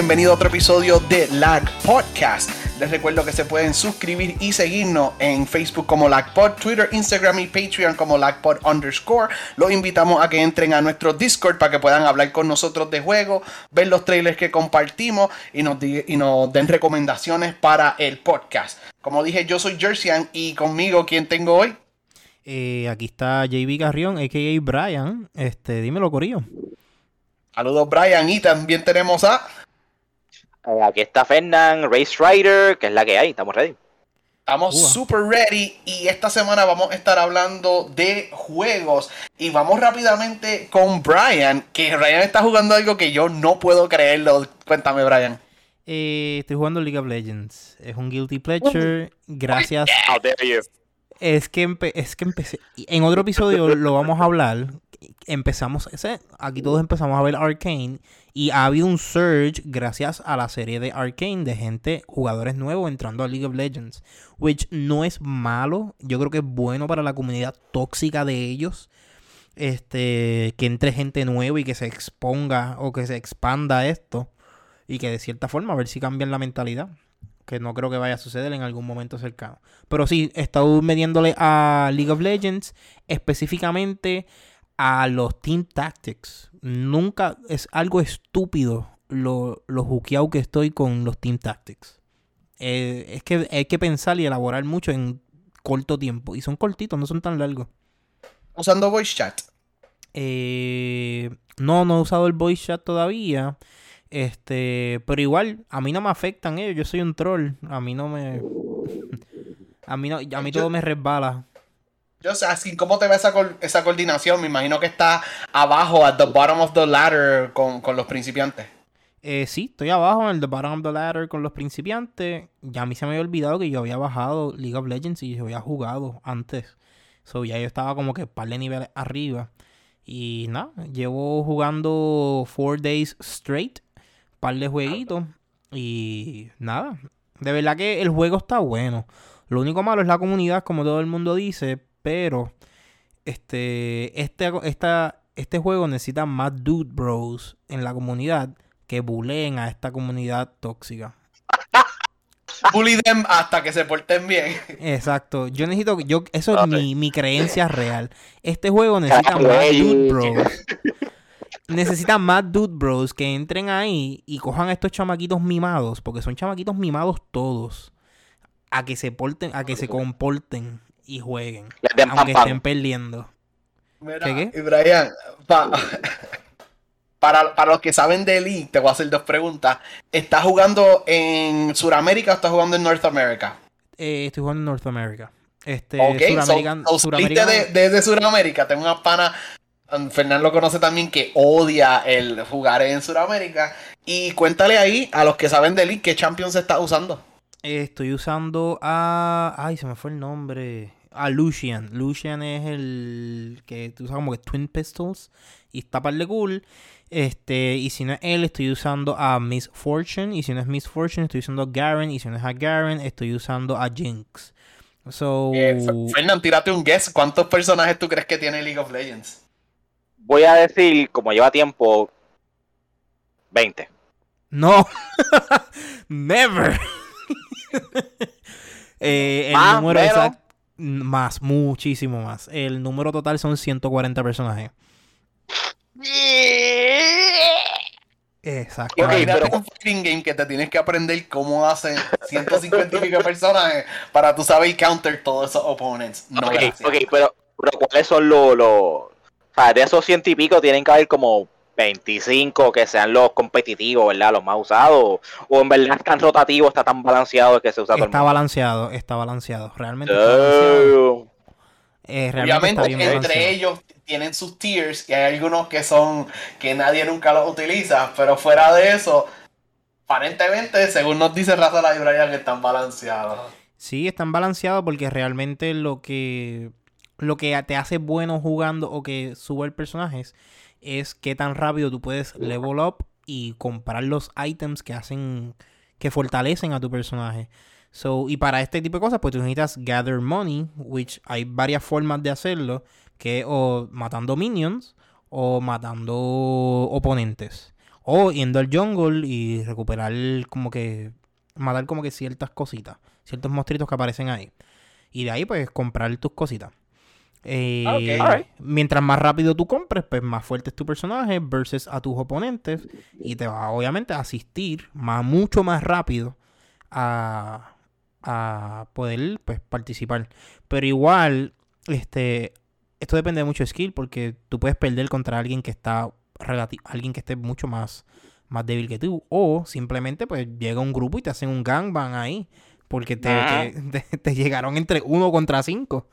bienvenido a otro episodio de Lag Podcast. Les recuerdo que se pueden suscribir y seguirnos en Facebook como LagPod, Twitter, Instagram y Patreon como LagPod underscore. Los invitamos a que entren a nuestro Discord para que puedan hablar con nosotros de juegos, ver los trailers que compartimos y nos, y nos den recomendaciones para el podcast. Como dije, yo soy Jerseyan y conmigo, ¿quién tengo hoy? Eh, aquí está JB Carrión, a.k.a. Brian. Este, dímelo, Corillo. Saludos, Brian. Y también tenemos a. Eh, aquí está Fernand, Race Rider, que es la que hay. Estamos ready. Estamos super ready y esta semana vamos a estar hablando de juegos y vamos rápidamente con Brian, que Brian está jugando algo que yo no puedo creerlo. Cuéntame, Brian. Eh, estoy jugando League of Legends. Es un guilty pleasure. Gracias. Es que, es que empecé. En otro episodio lo vamos a hablar empezamos, ese, aquí todos empezamos a ver Arcane y ha habido un surge gracias a la serie de Arcane de gente, jugadores nuevos entrando a League of Legends, which no es malo, yo creo que es bueno para la comunidad tóxica de ellos. Este, que entre gente nueva y que se exponga o que se expanda esto y que de cierta forma a ver si cambian la mentalidad que no creo que vaya a suceder en algún momento cercano. Pero sí, he estado midiéndole a League of Legends, específicamente a los Team Tactics. Nunca es algo estúpido lo, lo juqueado que estoy con los Team Tactics. Eh, es que hay que pensar y elaborar mucho en corto tiempo. Y son cortitos, no son tan largos. ¿Usando voice chat? Eh, no, no he usado el voice chat todavía. Este, pero igual, a mí no me afectan ellos. Yo soy un troll. A mí no me. A mí, no, a mí todo me resbala. Yo sé, así, ¿cómo te ve esa, esa coordinación? Me imagino que está abajo, at the bottom of the ladder, con, los principiantes. Eh, sí, estoy abajo en el the bottom of the ladder con los principiantes. Ya a mí se me había olvidado que yo había bajado League of Legends y yo había jugado antes. So ya yo estaba como que par de niveles arriba. Y nada, llevo jugando four days straight, par de jueguitos. Y nada, de verdad que el juego está bueno. Lo único malo es la comunidad, como todo el mundo dice, pero este, este, esta, este juego necesita más dude bros en la comunidad que buleen a esta comunidad tóxica. Bully them hasta que se porten bien. Exacto. Yo necesito. Yo, eso es mi, mi creencia real. Este juego necesita más dude bros. necesita más dude bros que entren ahí y cojan a estos chamaquitos mimados. Porque son chamaquitos mimados todos. A que se porten, a que se comporten y jueguen. aunque estén perdiendo. Mira, ¿Qué, Brian, para, los que saben de League, te voy a hacer dos preguntas. ¿Estás jugando en Sudamérica o estás jugando en North America? Eh, estoy jugando en North America. Este, ok, desde Sudamérica. Tengo una pana, um, Fernando lo conoce también, que odia el jugar en Sudamérica. Y cuéntale ahí a los que saben de League qué Champions estás usando. estoy usando a... Ay, se me fue el nombre a Lucian. Lucian es el que tú usas como que Twin Pistols y está par de cool. Este, y si no es él, estoy usando a Miss Fortune. Y si no es Miss Fortune, estoy usando a Garen. Y si no es a Garen, estoy usando a Jinx. So... Eh, Fernand, tírate un guess. ¿Cuántos personajes tú crees que tiene League of Legends? Voy a decir, como lleva tiempo, 20. No. Never. eh, el número exacto más, muchísimo más. El número total son 140 personajes. Exacto. Okay, pero... un fucking game que te tienes que aprender cómo hacen 150 y pico personajes para tú saber counter todos esos opponents. No ok, pero, pero, ¿cuáles son los... o sea, de esos ciento y pico tienen que haber como 25 que sean los competitivos, ¿verdad? Los más usados. O en verdad es tan rotativo, está tan balanceado que se usa Está balanceado, está balanceado. Realmente está balanceado. Eh, Obviamente entre ellos tienen sus tiers y hay algunos que son que nadie nunca los utiliza, pero fuera de eso, aparentemente, según nos dice Raza la librería, que están balanceados. Sí, están balanceados porque realmente lo que lo que te hace bueno jugando o que sube el personaje es es qué tan rápido tú puedes level up y comprar los items que hacen, que fortalecen a tu personaje. So, y para este tipo de cosas, pues tú necesitas gather money, which hay varias formas de hacerlo, que o matando minions o matando oponentes. O yendo al jungle y recuperar como que, matar como que ciertas cositas, ciertos monstruitos que aparecen ahí. Y de ahí pues comprar tus cositas. Eh, mientras más rápido tú compres, pues más fuerte es tu personaje versus a tus oponentes. Y te va obviamente a asistir más, mucho más rápido a, a poder pues, participar. Pero igual, este, esto depende de mucho skill porque tú puedes perder contra alguien que está alguien que esté mucho más, más débil que tú. O simplemente pues llega un grupo y te hacen un gangbang ahí. Porque te, te, llegaron entre uno contra cinco.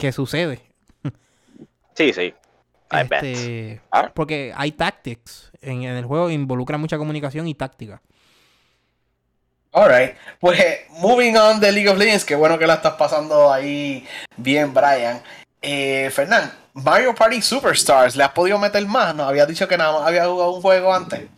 ¿Qué sucede? Sí, sí. Este, ah. Porque hay tactics. En, en, el juego involucra mucha comunicación y táctica. Alright. Pues moving on de League of Legends, qué bueno que la estás pasando ahí bien, Brian. Eh, Fernán, Mario Party Superstars, ¿le has podido meter más? ¿No? Había dicho que nada más había jugado un juego antes.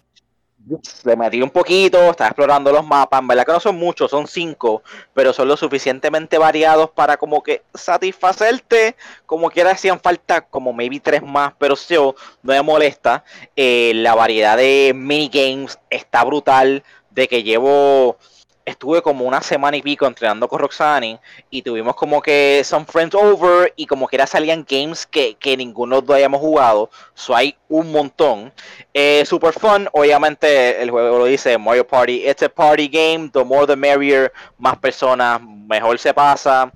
Le metí un poquito, estaba explorando los mapas, en verdad que no son muchos, son cinco, pero son lo suficientemente variados para como que satisfacerte, como quiera hacían falta como maybe tres más, pero si no me molesta, eh, la variedad de minigames está brutal, de que llevo estuve como una semana y pico entrenando con Roxani y tuvimos como que some friends over y como que era salían games que, que ninguno de hayamos jugado. So hay un montón. Eh, super fun, obviamente el juego lo dice Mario Party, it's a party game, the more the merrier, más personas, mejor se pasa.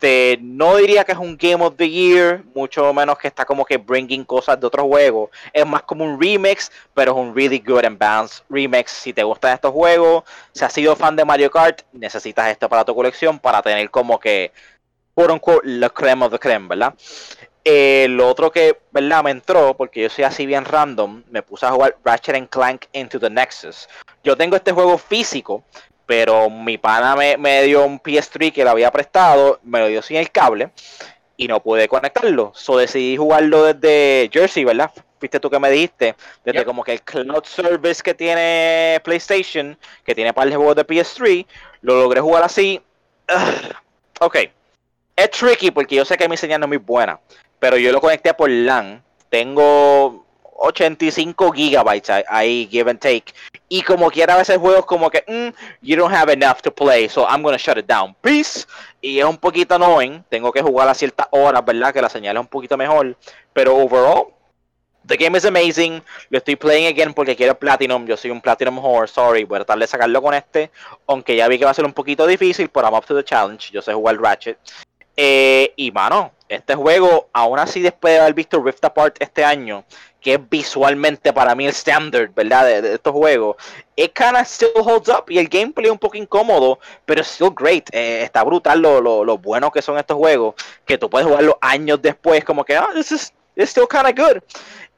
Este, no diría que es un Game of the Year, mucho menos que está como que bringing cosas de otros juegos. Es más como un remix, pero es un really good and balanced remix. Si te gustan estos juegos, si has sido fan de Mario Kart, necesitas esto para tu colección para tener como que, por un la creme of the creme, ¿verdad? Eh, lo otro que, ¿verdad? Me entró, porque yo soy así bien random, me puse a jugar Ratchet Clank Into the Nexus. Yo tengo este juego físico, pero mi pana me, dio un PS3 que le había prestado, me lo dio sin el cable y no pude conectarlo. So decidí jugarlo desde Jersey, ¿verdad? Viste tú que me dijiste, desde como que el cloud service que tiene PlayStation, que tiene para el juego de PS3, lo logré jugar así. ok. Es tricky porque yo sé que mi señal no es muy buena, pero yo lo conecté por LAN. Tengo 85 gigabytes ahí, give and take. Y como quiera, a veces juegos como que, mm, you don't have enough to play, so I'm gonna shut it down. Peace. Y es un poquito annoying. Tengo que jugar a ciertas horas, ¿verdad? Que la señal es un poquito mejor. Pero overall, the game is amazing. Lo estoy playing again porque quiero Platinum. Yo soy un Platinum whore, sorry. Voy a tratar de sacarlo con este. Aunque ya vi que va a ser un poquito difícil, pero I'm up to the challenge. Yo sé jugar Ratchet. Eh, y mano, este juego, aún así después de haber visto Rift Apart este año, que es visualmente para mí el standard, ¿verdad? De, estos juegos. It kinda still holds up y el gameplay es un poco incómodo, pero still great. Eh, está brutal lo, lo, lo, bueno que son estos juegos, que tú puedes jugarlo años después, como que, ah, this is still kinda good.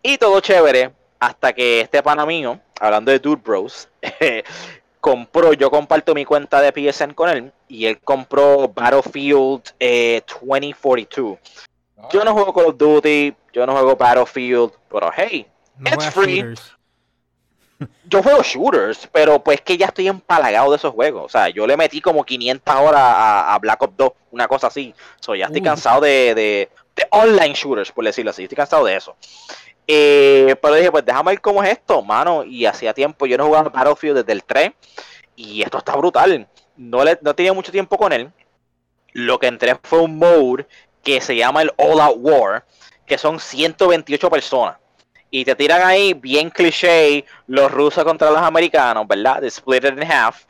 Y todo chévere, hasta que este pana mío, hablando de Dude Bros, compró, yo comparto mi cuenta de PSN con él, y él compró Battlefield 2042. Yo no juego Call of Duty, yo no juego Battlefield, pero hey, it's free. Yo juego shooters, pero pues que ya estoy empalagado de esos juegos. O sea, yo le metí como 500 horas a, Black Ops 2, una cosa así. So, ya estoy cansado de, de, online shooters, por decirlo así. Estoy cansado de eso. Eh, pero dije, pues déjame ver cómo es esto, mano. Y hacía tiempo, yo no jugaba Battlefield desde el 3. Y esto está brutal. No, le, no tenía mucho tiempo con él. Lo que entré fue un mode que se llama el All Out War, que son 128 personas. Y te tiran ahí bien cliché los rusos contra los americanos, ¿verdad? De split it in half.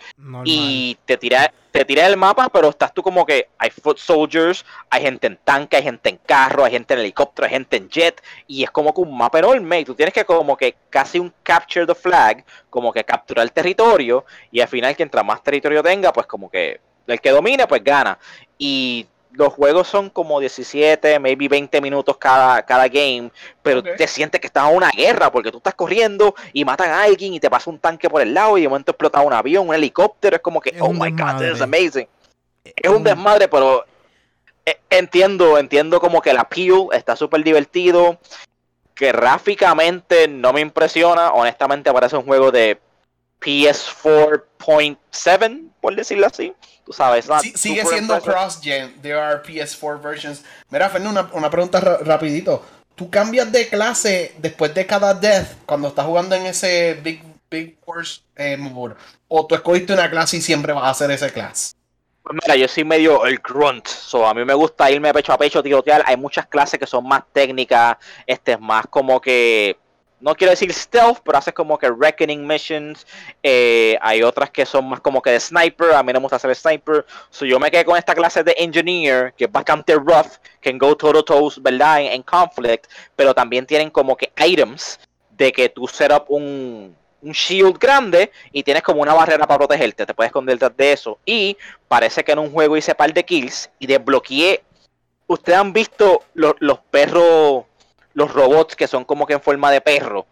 Y te tira, te tira el mapa, pero estás tú como que hay foot soldiers, hay gente en tanque, hay gente en carro, hay gente en helicóptero, hay gente en jet. Y es como que un mapa enorme. Y tú tienes que como que casi un capture the flag, como que capturar el territorio. Y al final, que entre más territorio tenga, pues como que el que domine, pues gana. Y los juegos son como 17, maybe 20 minutos cada, cada game, pero te sientes que estás en una guerra porque tú estás corriendo y matan a alguien y te pasa un tanque por el lado y de momento explota un avión, un helicóptero, es como que, oh my god, this is amazing. Es un desmadre, pero eh, entiendo, entiendo como que la appeal está súper divertido, que gráficamente no me impresiona, honestamente parece un juego de PS4.7, por decirlo así sabes. sigue siendo cross-gen. There are PS4 versions. Mira, Fernando, una, pregunta rapidito. tú cambias de clase después de cada death cuando estás jugando en ese Big, big Wars eh, o tú escogiste una clase y siempre vas a hacer esa clase. Pues mira, yo soy medio el grunt, so a mí me gusta irme pecho a pecho, tirotear. Hay muchas clases que son más técnicas, este es más como que no quiero decir stealth, pero haces como que reckoning missions. Eh, hay otras que son más como que de sniper. A mí no me gusta hacer sniper. So yo me quedé con esta clase de engineer, que es bastante rough, can go to toes, ¿verdad? En, conflict, pero también tienen como que items de que tú set up un, un shield grande y tienes como una barrera para protegerte. Te puedes esconder detrás de eso. Y parece que en un juego hice par de kills y desbloqueé. Ustedes han visto los, los perros los robots que son como que en forma de perro,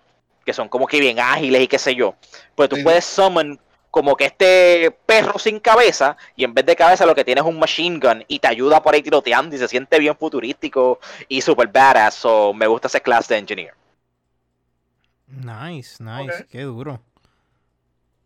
que son como que bien ágiles y qué sé yo. Pues tú puedes summon como que este perro sin cabeza y en vez de cabeza lo que tienes es un machine gun y te ayuda por ahí tiroteando y se siente bien futurístico y super badass. So me gusta ese class de engineer. Nice, nice, qué duro.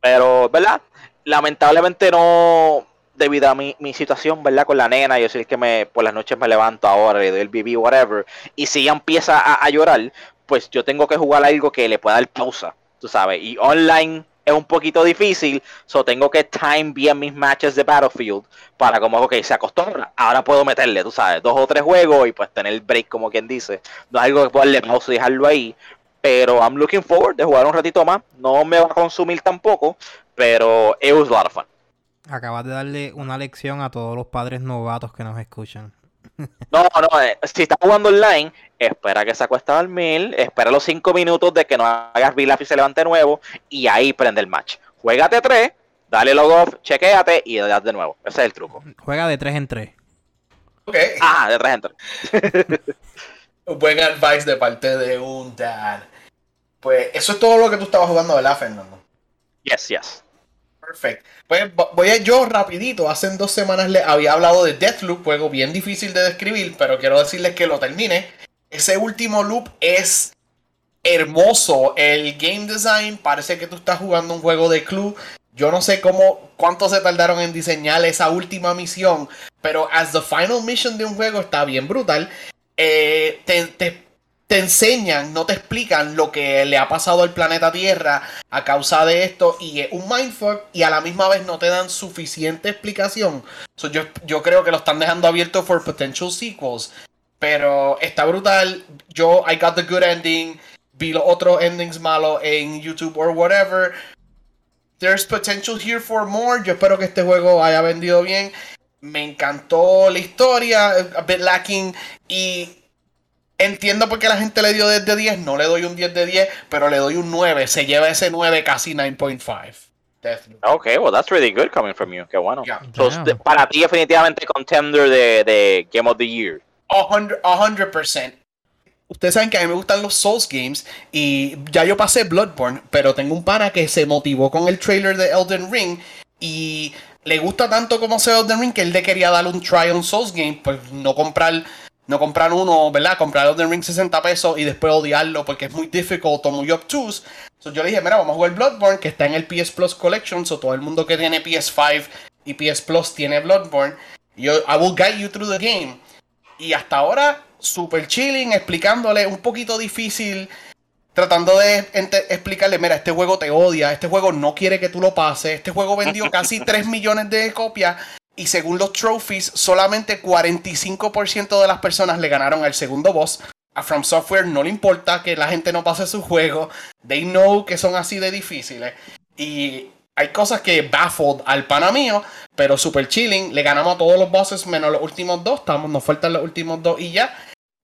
Pero, ¿verdad? Lamentablemente no, debido a mi, mi, situación, ¿verdad? Con la nena, yo soy el que me, por las noches me levanto ahora, le doy el BB, whatever, y si empieza a, llorar, pues yo tengo que jugar algo que le pueda dar pausa, tú sabes, y online es un poquito difícil, so tengo que time bien mis matches de Battlefield para como, ok, se acostumbra, ahora puedo meterle, tú sabes, dos o tres juegos y pues tener break como quien dice, no es algo que pueda pausa y dejarlo ahí, pero I'm looking forward de jugar un ratito más, no me va a consumir tampoco, pero it was a lot of fun. Acabas de darle una lección a todos los padres novatos que nos escuchan. No, no, eh, si estás jugando online, espera que se acueste al mil, espera los cinco minutos de que no hagas real y se levante nuevo y ahí prende el match. Juégate tres, dale log off, chequéate y das de nuevo. Ese es el truco. Juega de tres en tres. Ok. Ah, de tres en tres. Buen advice de parte de un dad. Pues eso es todo lo que tú estabas jugando, ¿verdad, Fernando? Yes, yes. Perfecto. Pues voy a yo rapidito. Hace dos semanas le había hablado de Deathloop, juego bien difícil de describir, pero quiero decirles que lo termine. Ese último loop es hermoso. El game design parece que tú estás jugando un juego de club. Yo no sé cómo, cuánto se tardaron en diseñar esa última misión, pero as the final mission de un juego está bien brutal. Eh, te, te te enseñan, no te explican lo que le ha pasado al planeta Tierra a causa de esto y es un mindfuck y a la misma vez no te dan suficiente explicación. yo, yo creo que lo están dejando abierto for potential sequels. Pero está brutal. Yo, I got the good ending. Vi los otros endings malos en YouTube or whatever. There's potential here for more. Yo espero que este juego haya vendido bien. Me encantó la historia, a bit lacking. Y Entiendo por qué la gente le dio 10 de 10, no le doy un 10 de 10, pero le doy un 9. Se lleva ese 9 casi 9.5. Ok, well, that's really good coming from you. Qué bueno. para ti, definitivamente contender de, de, Game of the Year. 100%. Ustedes saben que a mí me gustan los Souls Games y ya yo pasé Bloodborne, pero tengo un pana que se motivó con el trailer de Elden Ring y le gusta tanto como se Elden Ring que él le quería darle un try on Souls Game, pues no comprar no comprar uno, ¿verdad? Comprar Elden Ring 60 pesos y después odiarlo porque es muy difficult o muy obtuse. So yo le dije, mira, vamos a jugar Bloodborne, que está en el PS Plus Collection. So todo el mundo que tiene PS5 y PS Plus tiene Bloodborne. Yo, I will guide you through the game. Y hasta ahora, super chilling, explicándole un poquito difícil. Tratando de explicarle, mira, este juego te odia, este juego no quiere que tú lo pases, este juego vendió casi 3 millones de copias y según los trophies, solamente 45% de las personas le ganaron al segundo boss. A From Software no le importa que la gente no pase su juego. They know que son así de difíciles. Y hay cosas que baffled al pana mío, pero super chilling. Le ganamos a todos los bosses menos los últimos dos. Estamos, nos faltan los últimos dos y ya.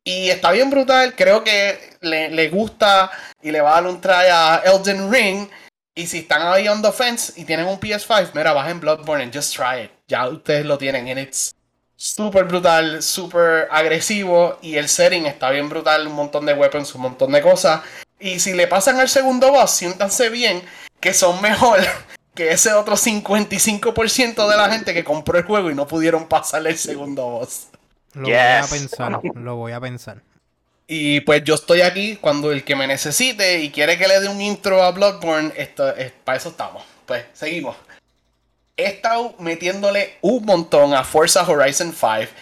Y está bien brutal. Creo que le, le gusta y le va a dar un try a Elden Ring. Y si están ahí on the fence y tienen un PS5, mira, bajen Bloodborne and just try it. Ya ustedes lo tienen. And it's súper brutal, súper agresivo. Y el setting está bien brutal. Un montón de weapons, un montón de cosas. Y si le pasan al segundo boss, siéntanse bien que son mejor que ese otro 55% de la gente que compró el juego y no pudieron pasarle el segundo boss. Lo voy a pensar, lo voy a pensar. Y pues yo estoy aquí cuando el que me necesite y quiere que le dé un intro a Bloodborne, esto, es, para eso estamos. Pues seguimos. He estado metiéndole un montón a Forza Horizon 5.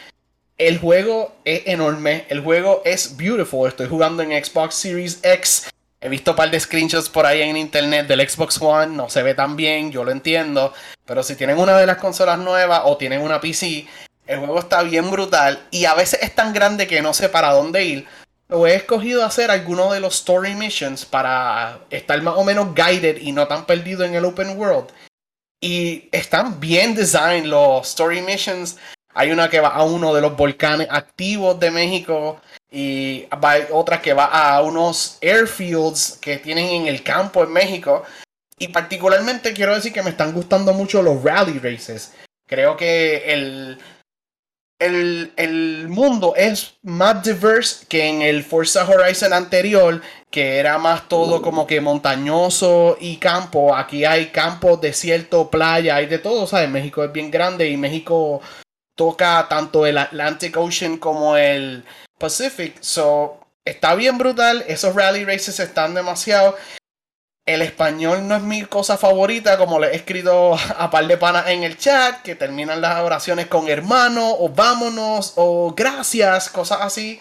El juego es enorme, el juego es beautiful. Estoy jugando en Xbox Series X. He visto un par de screenshots por ahí en internet del Xbox One, no se ve tan bien, yo lo entiendo. Pero si tienen una de las consolas nuevas o tienen una PC, el juego está bien brutal y a veces es tan grande que no sé para dónde ir. Lo he escogido hacer algunos de los story missions para estar más o menos guided y no tan perdido en el open world. Y están bien designed los story missions. Hay una que va a uno de los volcanes activos de México y hay otra que va a unos airfields que tienen en el campo en México. Y particularmente quiero decir que me están gustando mucho los rally races. Creo que el, el, mundo es más diverse que en el Forza Horizon anterior, que era más todo como que montañoso y campo. Aquí hay campo, desierto, playa, hay de todo, ¿sabes? México es bien grande y México toca tanto el Atlantic Ocean como el Pacific. So, está bien brutal. Esos rally races están demasiado. El español no es mi cosa favorita, como le he escrito a par de panas en el chat, que terminan las oraciones con hermano, o vámonos, o gracias, cosas así,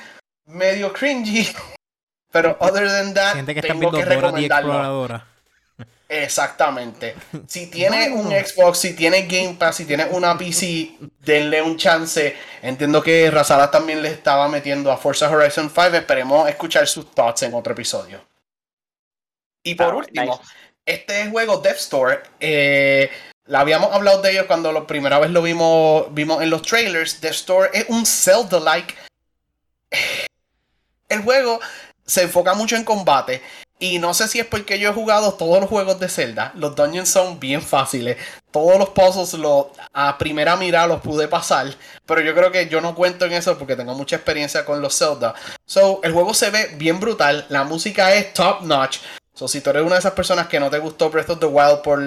medio cringy. Pero other than that, tengo que recomendarlo. Exactamente. Si tienes un Xbox, si tienes Game Pass, si tienes una PC, denle un chance. Entiendo que Razala también le estaba metiendo a Forza Horizon 5. Esperemos escuchar sus thoughts en otro episodio. Y por ah, último, este juego Death Store, eh, la habíamos hablado de ellos cuando la primera vez lo vimos, vimos en los trailers. Death Store es un Zelda-like. El juego se enfoca mucho en combate. Y no sé si es porque yo he jugado todos los juegos de Zelda. Los dungeons son bien fáciles. Todos los puzzles lo, a primera mirada los pude pasar. Pero yo creo que yo no cuento en eso porque tengo mucha experiencia con los Zelda. So, el juego se ve bien brutal. La música es top notch. So, si tú eres una de esas personas que no te gustó Breath of the Wild por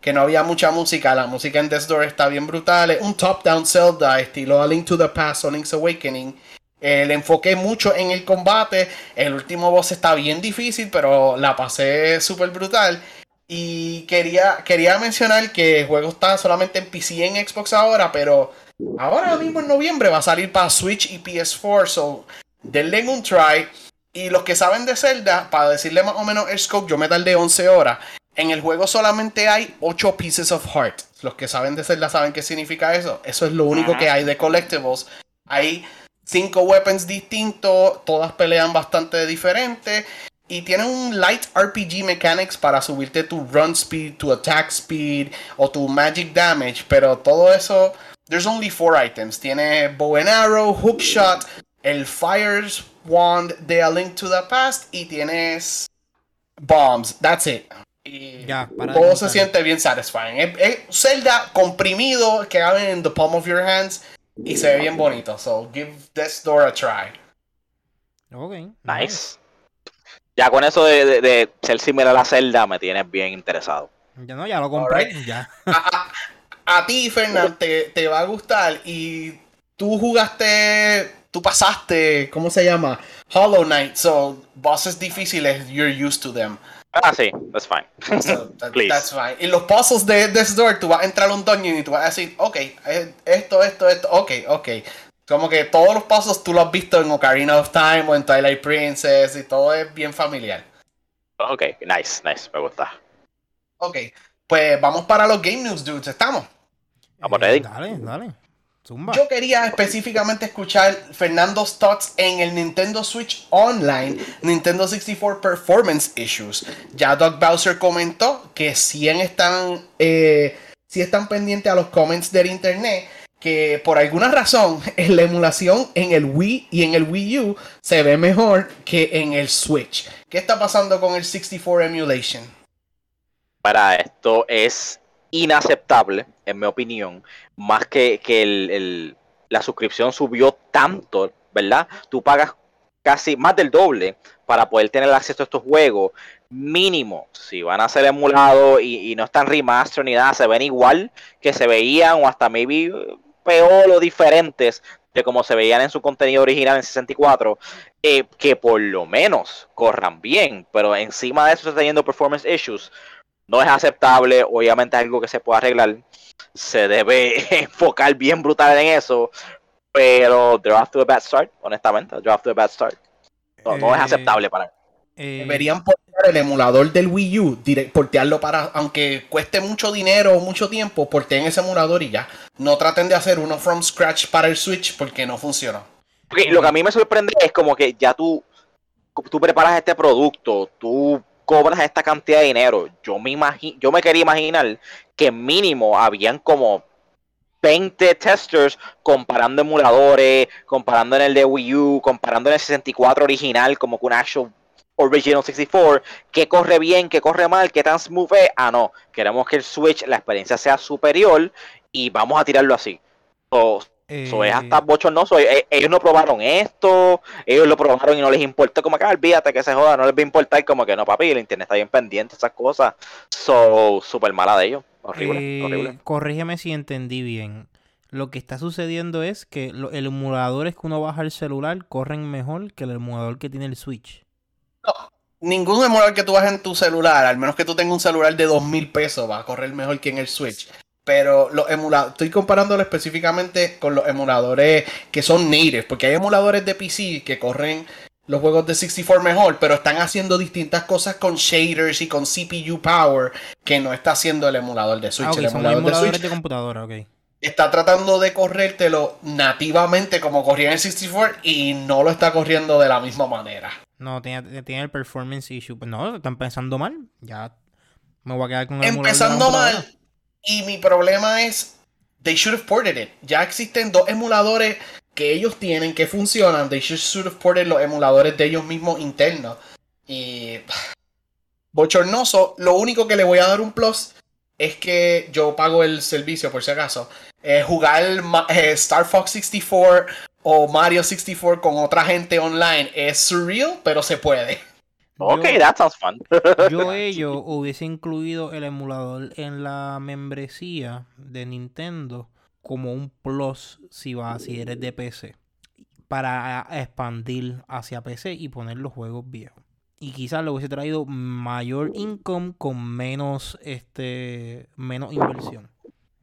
que no había mucha música, la música en Death Door está bien brutal. Es un top-down Zelda estilo A Link to the Past o Link's Awakening. Eh, le enfoqué mucho en el combate. El último boss está bien difícil, pero la pasé súper brutal. Y quería, quería mencionar que el juego está solamente en PC y en Xbox ahora, pero ahora mismo en noviembre va a salir para Switch y PS4. So, denle un try. Y los que saben de Zelda, para decirle más o menos el scope, yo me tardé 11 horas. En el juego solamente hay 8 pieces of heart. Los que saben de Zelda saben qué significa eso. Eso es lo único que hay de collectibles. Hay 5 weapons distintos, todas pelean bastante diferente. Y tiene un light RPG mechanics para subirte tu run speed, tu attack speed o tu magic damage. Pero todo eso, there's only 4 items. Tiene bow and arrow, hookshot, el Fire's Wand de A Link to the Past y tienes Bombs. That's it. Y todo se siente bien satisfying. Es, Zelda comprimido que cabe en the palm of your hands y se ve bien bonito. So give this door a try. Ok. Nice. Ya con eso de, ser similar a la Zelda me tienes bien interesado. Ya no, ya lo compré. Ya. A, ti, Fernando, te, te va a gustar y tú jugaste tú pasaste, ¿cómo se llama? Hollow Knight, so bosses difíciles, you're used to them. Ah, sí, that's fine. So, that's fine. Y los puzzles de Death Door, tú vas a entrar a un dungeon y tú vas a decir, ok, eh, esto, esto, esto, ok, ok. Como que todos los pasos tú los has visto en Ocarina of Time o en Twilight Princess y todo es bien familiar. Ok, nice, nice, me gusta. Ok, pues vamos para los Game News, dudes, ¿estamos? Vamos, ready. Dale, dale. Yo quería específicamente escuchar Fernando's thoughts en el Nintendo Switch Online Nintendo 64 Performance Issues. Ya Doug Bowser comentó que si están, eh, si están pendientes a los comments del internet, que por alguna razón en la emulación en el Wii y en el Wii U se ve mejor que en el Switch. ¿Qué está pasando con el 64 Emulation? Para esto es inaceptable, en mi opinión, más que, que la suscripción subió tanto, ¿verdad? Tú pagas casi más del doble para poder tener acceso a estos juegos. Mínimo, si van a ser emulados y, no están remaster ni nada, se ven igual que se veían o hasta maybe peor o diferentes de como se veían en su contenido original en 64, eh, que por lo menos corran bien, pero encima de eso está teniendo performance issues, no es aceptable, obviamente es algo que se puede arreglar, se debe enfocar bien brutal en eso, Pero off to a bad start, honestamente. Off to a bad start. No, no es eh, aceptable para mí. Eh, Deberían portear el emulador del Wii U, portearlo para, aunque cueste mucho dinero o mucho tiempo, porteen ese emulador y ya. No traten de hacer uno from scratch para el Switch porque no funciona. lo que a mí me sorprende es como que ya tú, tú preparas este producto, tú cobras esta cantidad de dinero. Yo me yo me quería imaginar que mínimo habían como 20 testers comparando emuladores, comparando en el de Wii U, comparando en el 64 original como con actual Original 64, que corre bien, que corre mal, que tan smooth es. Ah, no, queremos que el Switch, la experiencia sea superior y vamos a tirarlo así. Eso es hasta eh. bochornoso. E, ellos no probaron esto, ellos lo probaron y no les importó. Como que, ah, olvídate que se joda, no les va a importar. Como que no, papi, el internet está bien pendiente, esas cosas. So, súper mala de ellos. Horrible, eh, horrible. Corrígeme si entendí bien. Lo que está sucediendo es que los emuladores que uno baja el celular corren mejor que el emulador que tiene el Switch. No, ningún emulador que tú bajes en tu celular, al menos que tú tengas un celular de dos mil pesos, va a correr mejor que en el Switch. Pero los emuladores, estoy comparándolo específicamente con los emuladores que son native, porque hay emuladores de PC que corren los juegos de 64 mejor, pero están haciendo distintas cosas con shaders y con CPU power que no está haciendo el emulador de Switch. Ah, el emulador de, Switch de computadora, ok. Está tratando de corrértelo nativamente como corría en el 64 y no lo está corriendo de la misma manera. No, tiene, tiene el performance issue. Pues no, están pensando mal. Ya me voy a quedar con el Empezando mal. Y mi problema es, they should have ported it. Ya existen dos emuladores que ellos tienen que funcionan. They should have ported los emuladores de ellos mismos internos. Y bochornoso. Lo único que le voy a dar un plus es que yo pago el servicio por si acaso. Eh, jugar eh, Star Fox 64 o Mario 64 con otra gente online es surreal, pero se puede. Ok, that sounds fun. yo ello hubiese incluido el emulador en la membresía de Nintendo como un plus si va si eres de PC para expandir hacia PC y poner los juegos viejos. Y quizás le hubiese traído mayor income con menos este menos inversión.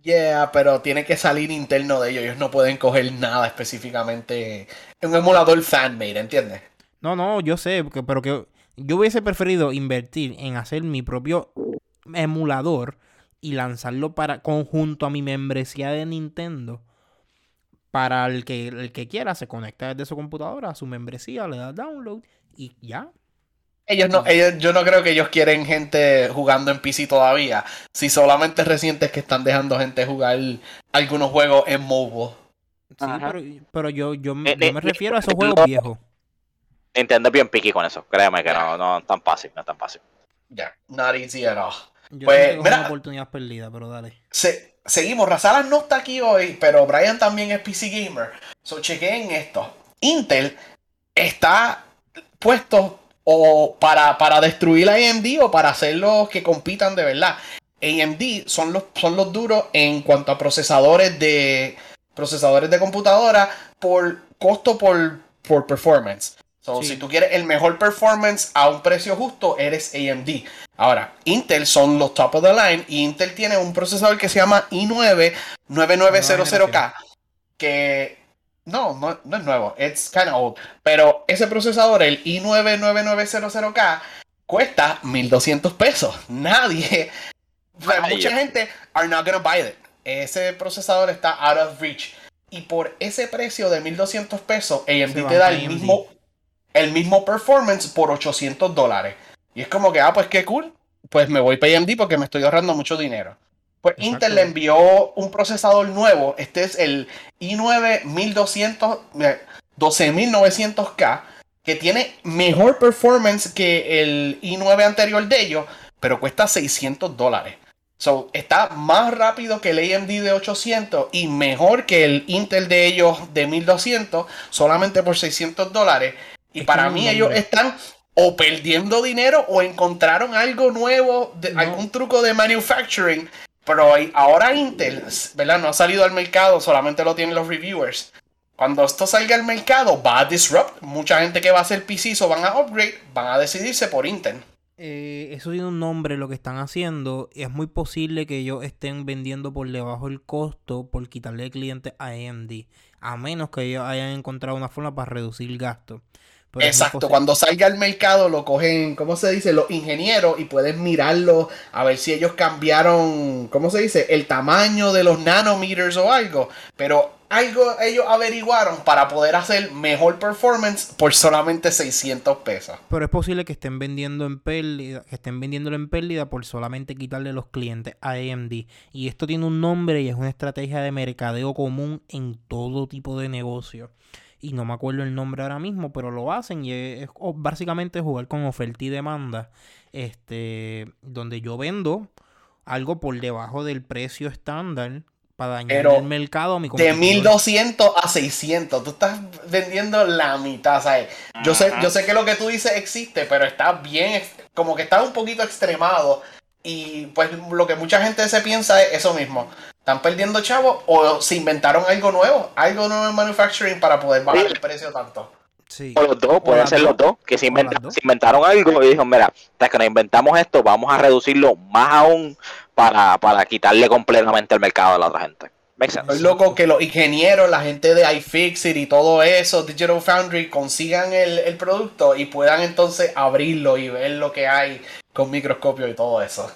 Yeah, pero tiene que salir interno de ellos. Ellos no pueden coger nada específicamente. En un emulador fanmade, ¿entiendes? No, no, yo sé, pero que yo hubiese preferido invertir en hacer mi propio emulador y lanzarlo para conjunto a mi membresía de Nintendo. Para el que, el que quiera se conecta desde su computadora a su membresía, le da download y ya. Ellos no, ellos, yo no creo que ellos quieren gente jugando en PC todavía. Si solamente recientes que están dejando gente jugar algunos juegos en mobile. Sí, pero, yo, yo, me eh, eh, refiero a esos juegos viejos. Nintendo es bien piqui con eso. Créeme que no, no es tan fácil, no es tan fácil. Ya, not easy at all. Yo pues, mira, una oportunidad perdida, pero dale. seguimos. Razalas no está aquí hoy, pero Brian también es PC Gamer. So, chequeen esto. Intel está puesto o para, para destruir a AMD o para hacerlos que compitan de verdad. AMD son los, son los duros en cuanto a procesadores de procesadores de computadora por costo por, por performance. So, Si tú quieres el mejor performance a un precio justo, eres AMD. Ahora, Intel son los top of the line y Intel tiene un procesador que se llama i9 9900K que no, no, es nuevo. It's kind of old. Pero ese procesador, el i9-9900K, cuesta 1200 pesos. Nadie. mucha gente are not gonna buy it. Ese procesador está out of reach. Y por ese precio de 1200 pesos, AMD te da el mismo, el mismo performance por 800 dólares. Y es como que, ah, pues qué cool. Pues me voy para AMD porque me estoy ahorrando mucho dinero. Pues Intel le envió un procesador nuevo. Este es el i9 1200, 12900K, que tiene mejor performance que el i9 anterior de ellos, pero cuesta 600 dólares. So, está más rápido que el AMD de 800 y mejor que el Intel de ellos de 1200, solamente por 600 dólares. Y para mí ellos están o perdiendo dinero o encontraron algo nuevo, algún truco de manufacturing pero ahora Intel, ¿verdad? No ha salido al mercado, solamente lo tienen los reviewers. Cuando esto salga al mercado, va a disrupt. Mucha gente que va a hacer PC o van a upgrade, van a decidirse por Intel. Eh, eso tiene un nombre lo que están haciendo. Es muy posible que ellos estén vendiendo por debajo del costo por quitarle clientes a AMD. a menos que ellos hayan encontrado una forma para reducir el gasto. Exacto, cuando salga al mercado lo cogen, ¿cómo se dice? Los ingenieros y pueden mirarlo a ver si ellos cambiaron, ¿cómo se dice? El tamaño de los nanometers o algo. Pero algo ellos averiguaron para poder hacer mejor performance por solamente 600 pesos. Pero es posible que estén vendiendo en pérdida, que estén vendiéndolo en pérdida por solamente quitarle los clientes a AMD. Y esto tiene un nombre y es una estrategia de mercadeo común en todo tipo de negocio y no me acuerdo el nombre ahora mismo, pero lo hacen y es, básicamente jugar con oferta y demanda, este, donde yo vendo algo por debajo del precio estándar para dañar el mercado a mi De 1200 a 600, tú estás vendiendo la mitad, ¿sabes? Yo sé, yo sé que lo que tú dices existe, pero está bien, como que está un poquito extremado. Y pues lo que mucha gente se piensa es eso mismo están perdiendo chavos o se inventaron algo nuevo, algo nuevo en manufacturing para poder bajar el precio tanto. Sí. O los dos, pueden ser los dos, que se, inventaron algo y dijeron, mira, hasta que nos inventamos esto, vamos a reducirlo más aún para, para quitarle completamente el mercado a la otra gente. Es loco que los ingenieros, la gente de iFixit y todo eso, Digital Foundry, consigan el, el producto y puedan entonces abrirlo y ver lo que hay con microscopio y todo eso.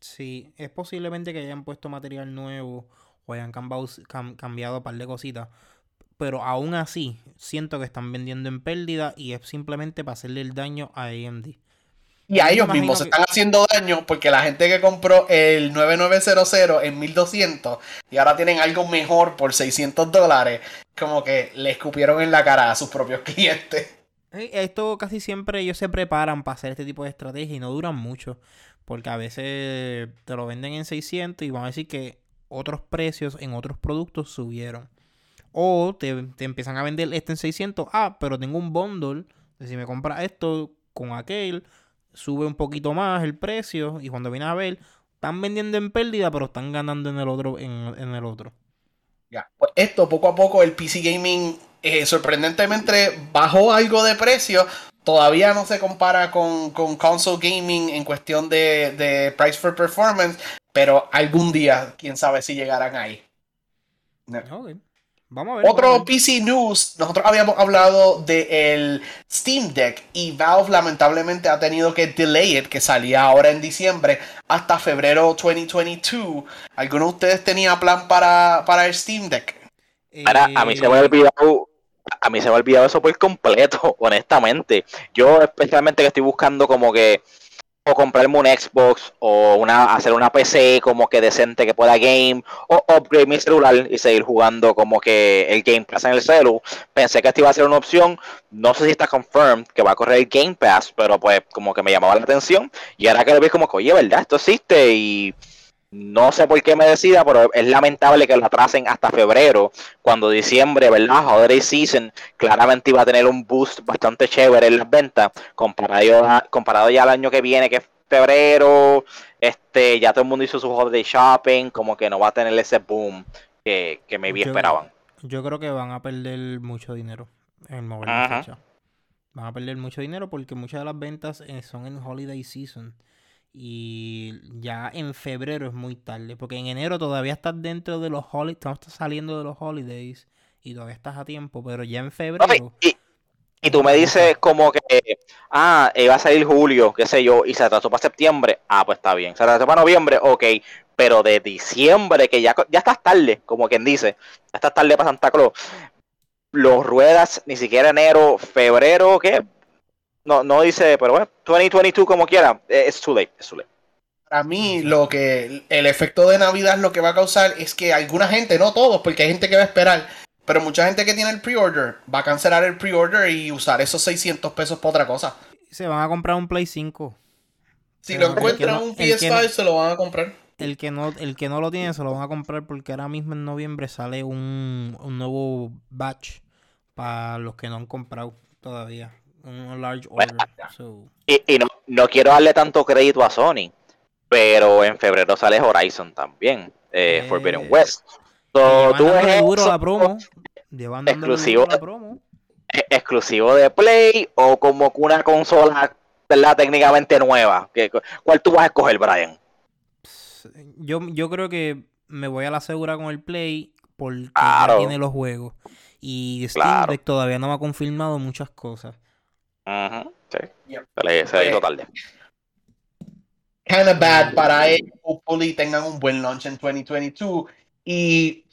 Sí, es posiblemente que hayan puesto material nuevo o hayan cambiado, un par de cositas. Pero aún así, siento que están vendiendo en pérdida y es simplemente para hacerle el daño a AMD. Y a ellos mismos se están haciendo daño porque la gente que compró el 9900 en 1200 y ahora tienen algo mejor por 600 dólares, como que le escupieron en la cara a sus propios clientes. Esto casi siempre ellos se preparan para hacer este tipo de estrategia y no duran mucho. Porque a veces te lo venden en 600 y van a decir que otros precios en otros productos subieron. O te, empiezan a vender este en 600. Ah, pero tengo un bundle. Si me compras esto con aquel, sube un poquito más el precio. Y cuando vienes a ver, están vendiendo en pérdida, pero están ganando en el otro. En, el otro. Ya, pues esto poco a poco el PC Gaming eh, sorprendentemente bajó algo de precio, todavía no se compara con, console gaming en cuestión de, price for performance, pero algún día, quién sabe si llegarán ahí. Vamos a ver, Otro PC News, nosotros habíamos hablado del Steam Deck y Valve lamentablemente ha tenido que delay it, que salía ahora en diciembre, hasta febrero 2022. ¿Alguno de ustedes tenía plan para, para el Steam Deck? a mí se me ha olvidado a mí se me ha olvidado eso por completo, honestamente. Yo especialmente que estoy buscando como que o comprarme un Xbox o una hacer una PC como que decente que pueda game o upgrade mi celular y seguir jugando como que el Game Pass en el celu. Pensé que esta iba a ser una opción. No sé si está confirmed que va a correr el Game Pass, pero pues como que me llamaba la atención y ahora que lo vi como que oye, ¿verdad? Esto existe y no sé por qué me decida, pero es lamentable que lo atrasen hasta febrero, cuando diciembre, ¿verdad? Holiday Season claramente iba a tener un boost bastante chévere en las ventas, comparado, comparado ya al año que viene, que es febrero, este, ya todo el mundo hizo su holiday shopping, como que no va a tener ese boom que, que maybe esperaban. Yo creo que van a perder mucho dinero en mover la fecha. Van a perder mucho dinero porque muchas de las ventas eh, son en holiday season. Y ya en febrero es muy tarde, porque en enero todavía estás dentro de los holidays, estamos saliendo de los holidays y todavía estás a tiempo, pero ya en febrero... y, tú me dices como que, ah, iba a salir julio, qué sé yo, y se atrasó para septiembre, ah, pues está bien, se atrasó para noviembre, ok, pero de diciembre, que ya, ya estás tarde, como quien dice, ya estás tarde para Santa Claus, los ruedas, ni siquiera enero, febrero, ¿qué? No, no dice, pero bueno, 2022 como quiera, eh, es too late, es too late. Para mí, lo que el efecto de Navidad lo que va a causar es que alguna gente, no todos, porque hay gente que va a esperar, pero mucha gente que tiene el pre-order va a cancelar el pre-order y usar esos 600 pesos para otra cosa. Se van a comprar un Play 5. Si lo encuentran un PS5, se lo van a comprar. El que, no, el que no lo tiene se lo van a comprar porque ahora mismo en noviembre sale un, un nuevo batch para los que no han comprado todavía large Y, no, no, quiero darle tanto crédito a Sony, pero en febrero sale Horizon también, eh, Forbidden West. So, tú la promo. exclusivo, la promo. E, exclusivo de Play o como una consola ¿verdad? técnicamente nueva. ¿Cuál tú vas a escoger, Brian? Yo, yo creo que me voy a la segura con el Play porque ya tiene los juegos. Y Steam Deck todavía no me ha confirmado muchas cosas. Ajá, sí. Se, hizo tarde. Kinda bad para ellos. Hopefully tengan un buen launch en 2022. Y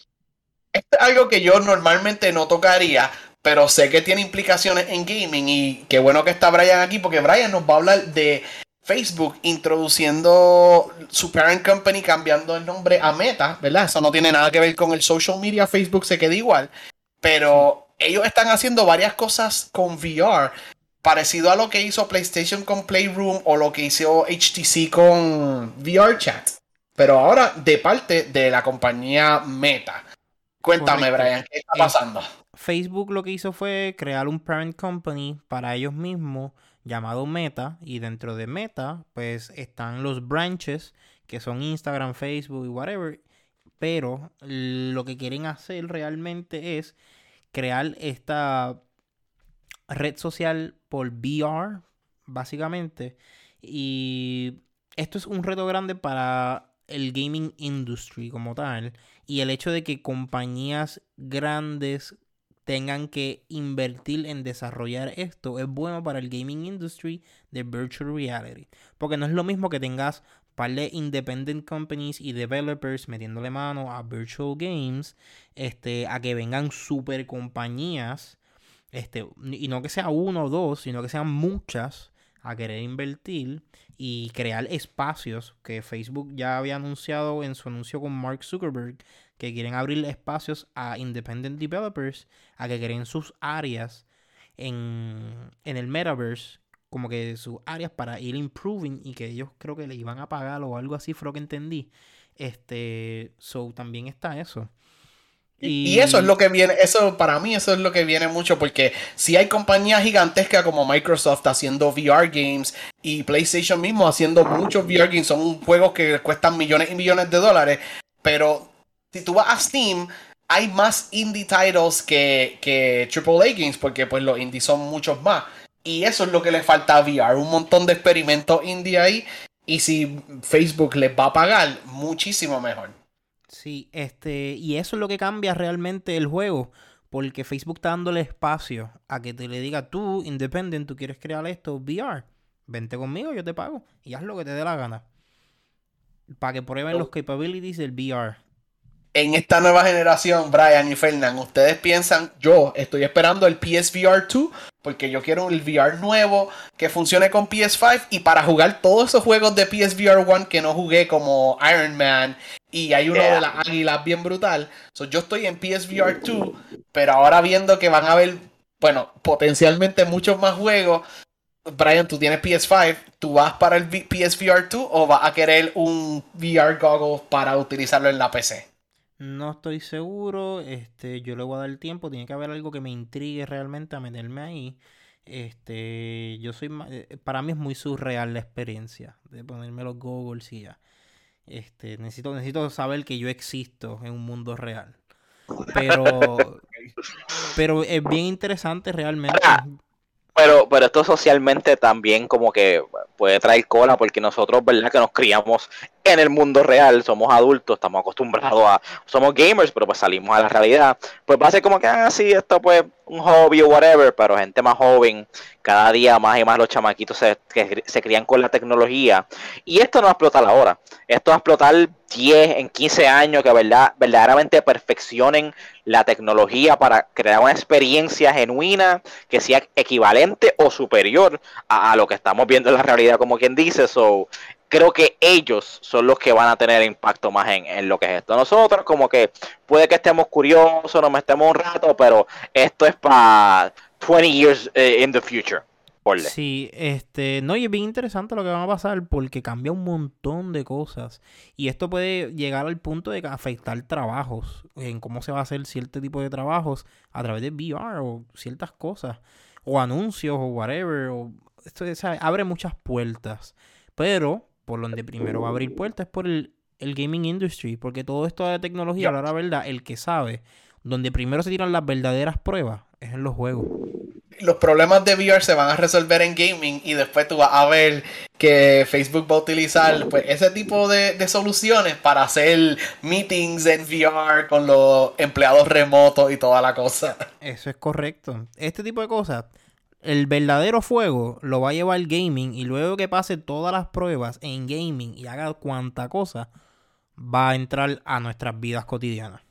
es algo que yo normalmente no tocaría, pero sé que tiene implicaciones en gaming. Y qué bueno que está Brian aquí, porque Brian nos va a hablar de Facebook introduciendo su parent company, cambiando el nombre a Meta, ¿verdad? Eso no tiene nada que ver con el social media, Facebook se queda igual. Pero ellos están haciendo varias cosas con VR, parecido a lo que hizo PlayStation con Playroom o lo que hizo HTC con VR Chat. Pero ahora de parte de la compañía Meta. Cuéntame, Brian, ¿qué está pasando? Facebook lo que hizo fue crear un parent company para ellos mismos llamado Meta y dentro de Meta pues están los branches que son Instagram, Facebook y whatever, pero lo que quieren hacer realmente es crear esta red social por VR, básicamente. Y esto es un reto grande para el gaming industry como tal. Y el hecho de que compañías grandes tengan que invertir en desarrollar esto es bueno para el gaming industry de virtual reality. Porque no es lo mismo que tengas par de independent companies y developers metiéndole mano a virtual games, este, a que vengan super compañías, este, y no que sea uno o dos, sino que sean muchas a querer invertir y crear espacios que Facebook ya había anunciado en su anuncio con Mark Zuckerberg que quieren abrir espacios a independent developers a que creen sus áreas en, en el metaverse como que sus áreas para ir improving y que ellos creo que le iban a pagar o algo así fue lo que entendí. Este, so también está eso. Y... eso es lo que viene, eso para mí eso es lo que viene mucho porque si hay compañías gigantescas como Microsoft haciendo VR games y PlayStation mismo haciendo muchos VR games, son juegos que cuestan millones y millones de dólares, pero si tú vas a Steam hay más indie titles que, que AAA games porque pues los indies son muchos más. Y eso es lo que le falta a VR, un montón de experimentos indie ahí. Y si Facebook les va a pagar, muchísimo mejor. Sí, este, y eso es lo que cambia realmente el juego. Porque Facebook está dándole espacio a que te le diga tú, independent, tú quieres crear esto, VR. Vente conmigo, yo te pago. Y haz lo que te dé la gana. Para que prueben los capabilities del VR en esta nueva generación, Brian y Fernand, ustedes piensan, yo estoy esperando el PSVR 2 porque yo quiero un VR nuevo que funcione con PS5 y para jugar todos esos juegos de PSVR 1 que no jugué como Iron Man y hay uno de las águilas bien brutal. yo estoy en PSVR 2, pero ahora viendo que van a haber, bueno, potencialmente muchos más juegos. Brian, tú tienes PS5, ¿tú vas para el PSVR 2 o vas a querer un VR goggle para utilizarlo en la PC? No estoy seguro, este, yo le voy a dar tiempo, tiene que haber algo que me intrigue realmente a meterme ahí. Este, yo soy, eh, para mí es muy surreal la experiencia de ponerme los goggles y ya. Este, necesito, necesito saber que yo existo en un mundo real. Pero, pero es bien interesante realmente. Pero, pero esto socialmente también como que puede traer cola porque nosotros, ¿verdad? Que nos criamos en el mundo real, somos adultos, estamos acostumbrados a, somos gamers, pero pues salimos a la realidad, pues va a ser como que, ah, sí, esto pues un hobby o whatever, pero gente más joven, cada día más y más los chamaquitos se, se crían con la tecnología. Y esto no va a explotar ahora, esto va a explotar 10, en 15 años, que verdad, verdaderamente perfeccionen la tecnología para crear una experiencia genuina que sea equivalente o superior a, a lo que estamos viendo en la realidad, como quien dice. So, creo que ellos son los que van a tener impacto más en, lo que es esto. Nosotros como que puede que estemos curiosos, nos metemos un rato, pero esto es para 20 years eh, in the future. Sí, este, no, y es bien interesante lo que va a pasar porque cambia un montón de cosas. Y esto puede llegar al punto de afectar trabajos, en cómo se va a hacer cierto tipo de trabajos a través de VR o ciertas cosas, o anuncios o whatever. O, esto abre muchas puertas. Pero por donde primero va a abrir puertas es por el, gaming industry, porque todo esto de tecnología, la verdad, el que sabe, donde primero se tiran las verdaderas pruebas es en los juegos. Los problemas de VR se van a resolver en gaming y después tú vas a ver que Facebook va a utilizar pues, ese tipo de, de soluciones para hacer meetings en VR con los empleados remotos y toda la cosa. Eso es correcto. Este tipo de cosas el verdadero fuego lo va a llevar el gaming y luego que pase todas las pruebas en gaming y haga cuanta cosa, va a entrar a nuestras vidas cotidianas.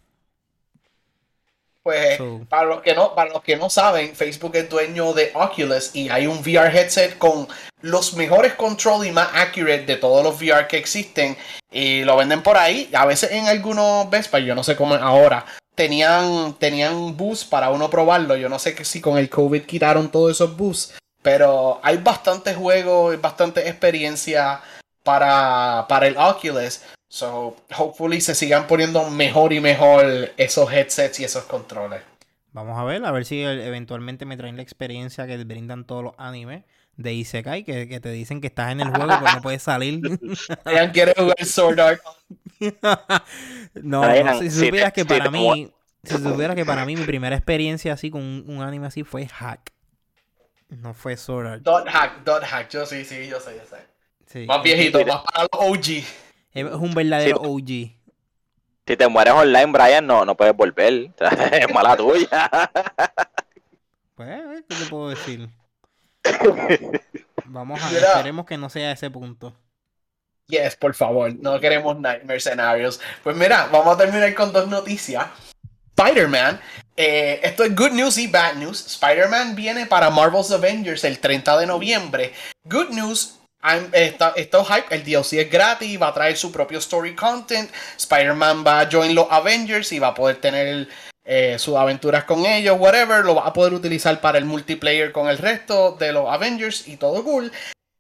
Pues para los que no, para los que no saben, Facebook es dueño de Oculus y hay un VR headset con los mejores control y más accurate de todos los VR que existen y lo venden por ahí. A veces en algunos Best Buy, yo no sé cómo ahora, tenían tenían boosts para uno probarlo. Yo no sé que si con el COVID quitaron todos esos boosts, pero hay bastantes juegos, bastante experiencia para para el Oculus. So, hopefully se sigan poniendo mejor y mejor esos headsets y esos controles. Vamos a ver, a ver si eventualmente me traen la experiencia que brindan todos los animes de Isekai, que, que te dicen que estás en el juego pero no puedes salir. quiere jugar Sword Art. no, no, si supieras que para mí, si supieras que para mí mi primera experiencia así con un, anime así fue Hack. No fue Sword Art. Dot Hack, Dot Hack, yo sí, sí, yo sé, yo sé. Más viejito, más para los OG. Es un verdadero OG. Si te mueres online, Brian, no, no puedes volver. es mala tuya. pues, ¿qué te puedo decir? Vamos a ver, esperemos que no sea ese punto. Yes, por favor, no queremos Nightmare Scenarios. Pues mira, vamos a terminar con dos noticias. Spider-Man, eh, esto es good news y bad news. Spider-Man viene para Marvel's Avengers el 30 de noviembre. Good news, Estoy hype, el DLC es gratis, va a traer su propio story content. Spider-Man va a join los Avengers y va a poder tener eh, sus aventuras con ellos, whatever. Lo va a poder utilizar para el multiplayer con el resto de los Avengers y todo cool.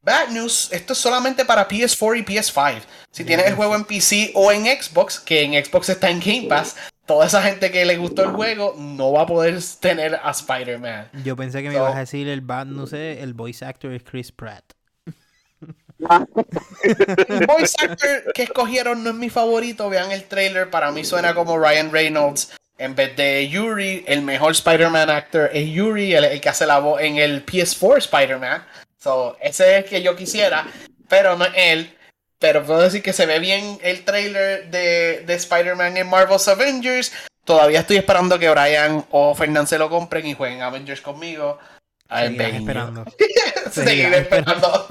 Bad news, esto es solamente para PS4 y PS5. Si tienes el juego en PC o en Xbox, que en Xbox está en Game Pass, toda esa gente que le gustó el juego no va a poder tener a Spider-Man. Yo pensé que me ibas a decir el bad, no sé, el voice actor es Chris Pratt el voice actor que escogieron no es mi favorito. Vean el trailer. Para mí suena como Ryan Reynolds. En vez de Yuri, el mejor Spider-Man actor es Yuri, el, que hace la voz en el PS4 Spider-Man. So, ese es el que yo quisiera, pero no es él. Pero puedo decir que se ve bien el trailer de, de Spider-Man en Marvel's Avengers. Todavía estoy esperando que Brian o Fernán se lo compren y jueguen Avengers conmigo. esperando. Seguir esperando.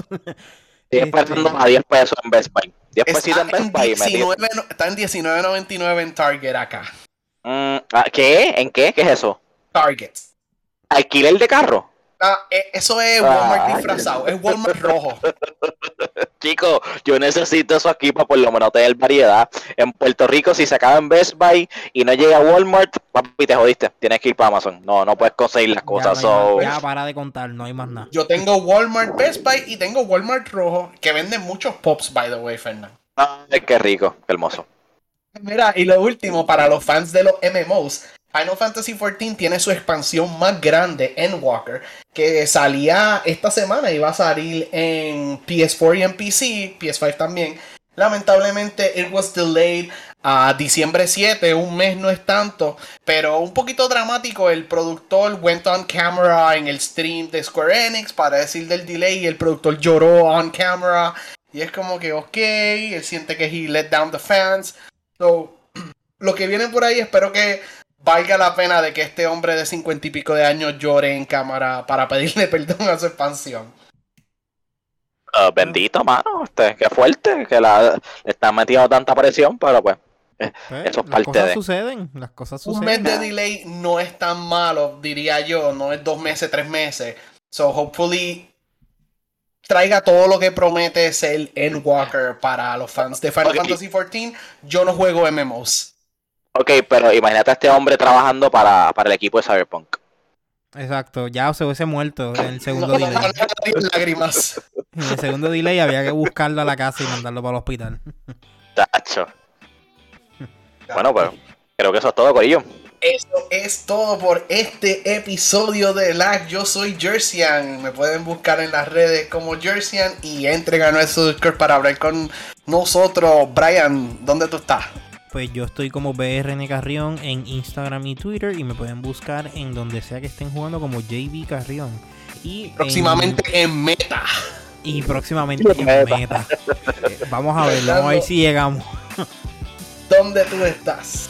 Sigue este... a 10 pesos en Best Buy. 10 pesitos en Best Buy. 19, está en 19.99 en Target acá. Mm, ah, ¿Qué? ¿En qué? ¿Qué es eso? Target. ¿Alquiler de carro? Ah, eh, eso es Walmart disfrazado, es Walmart rojo. Chicos, yo necesito eso aquí para por lo menos tener variedad. En Puerto Rico, si se acaba en Best Buy y no llega a Walmart, papi, te jodiste. Tienes que ir para Amazon. No, no puedes conseguir las cosas. Ya, para de contar, no hay más nada. Yo tengo Walmart Best Buy y tengo Walmart rojo, que venden muchos pops, by the way, Fernando. Ay, qué rico, qué hermoso. Mira, y lo último, para los fans de los MMOs, Final Fantasy XIV tiene su expansión más grande, Endwalker, que salía esta semana y va a salir en PS4 y en PC, PS5 también. Lamentablemente, it was delayed a diciembre 7, un mes no es tanto, pero un poquito dramático. El productor went on camera en el stream de Square Enix para decir del delay y el productor lloró on camera. Y es como que, ok, él siente que he let down the fans. So, lo que viene por ahí, espero que valga la pena de que este hombre de cincuenta y pico de años llore en cámara para pedirle perdón a su expansión. Uh, bendito, mano, este, qué fuerte, que la, le están metiendo tanta presión, pero pues, eh, pues eso es parte cosas suceden, las cosas suceden. Un mes de delay no es tan malo, diría yo, no es dos meses, tres meses. So, hopefully, traiga todo lo que promete ser Endwalker para los fans de Final Fantasy XIV. Yo no juego MMOs. Ok, pero imagínate a este hombre trabajando para, para el equipo de Cyberpunk. Exacto, ya se hubiese muerto en el segundo delay. Lágrimas. En el segundo delay había que buscarlo a la casa y mandarlo para el hospital. Tacho. Bueno, pues creo que eso es todo, Corillo. Eso es todo por este episodio de Lag. Yo soy Jerseyan. Me pueden buscar en las redes como Jerseyan y entren a nuestro Discord para hablar con nosotros. Brian, ¿dónde tú estás? Pues yo estoy como BRN Carrión en Instagram y Twitter y me pueden buscar en donde sea que estén jugando como JB Carrión. Y próximamente en, Meta. Y próximamente en Meta. vamos a ver, vamos a ver si llegamos. ¿Dónde tú estás?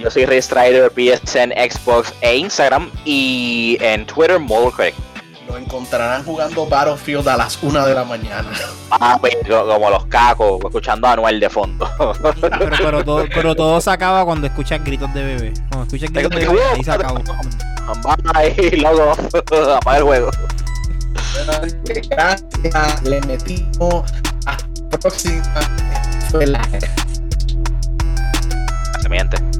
Yo soy Restrider, PSN, Xbox e Instagram y en Twitter Critic Lo encontrarán jugando Battlefield a las 1 de la mañana. Ah, pues, como los cacos, escuchando a Anuel de fondo. pero, todo, pero todo se acaba cuando escuchas gritos de bebé. Cuando escuchas gritos de bebé, ahí se acabó. Ahí, loco, apaga el juego. Gracias, le metimos. Hasta la próxima. Fue la Se miente.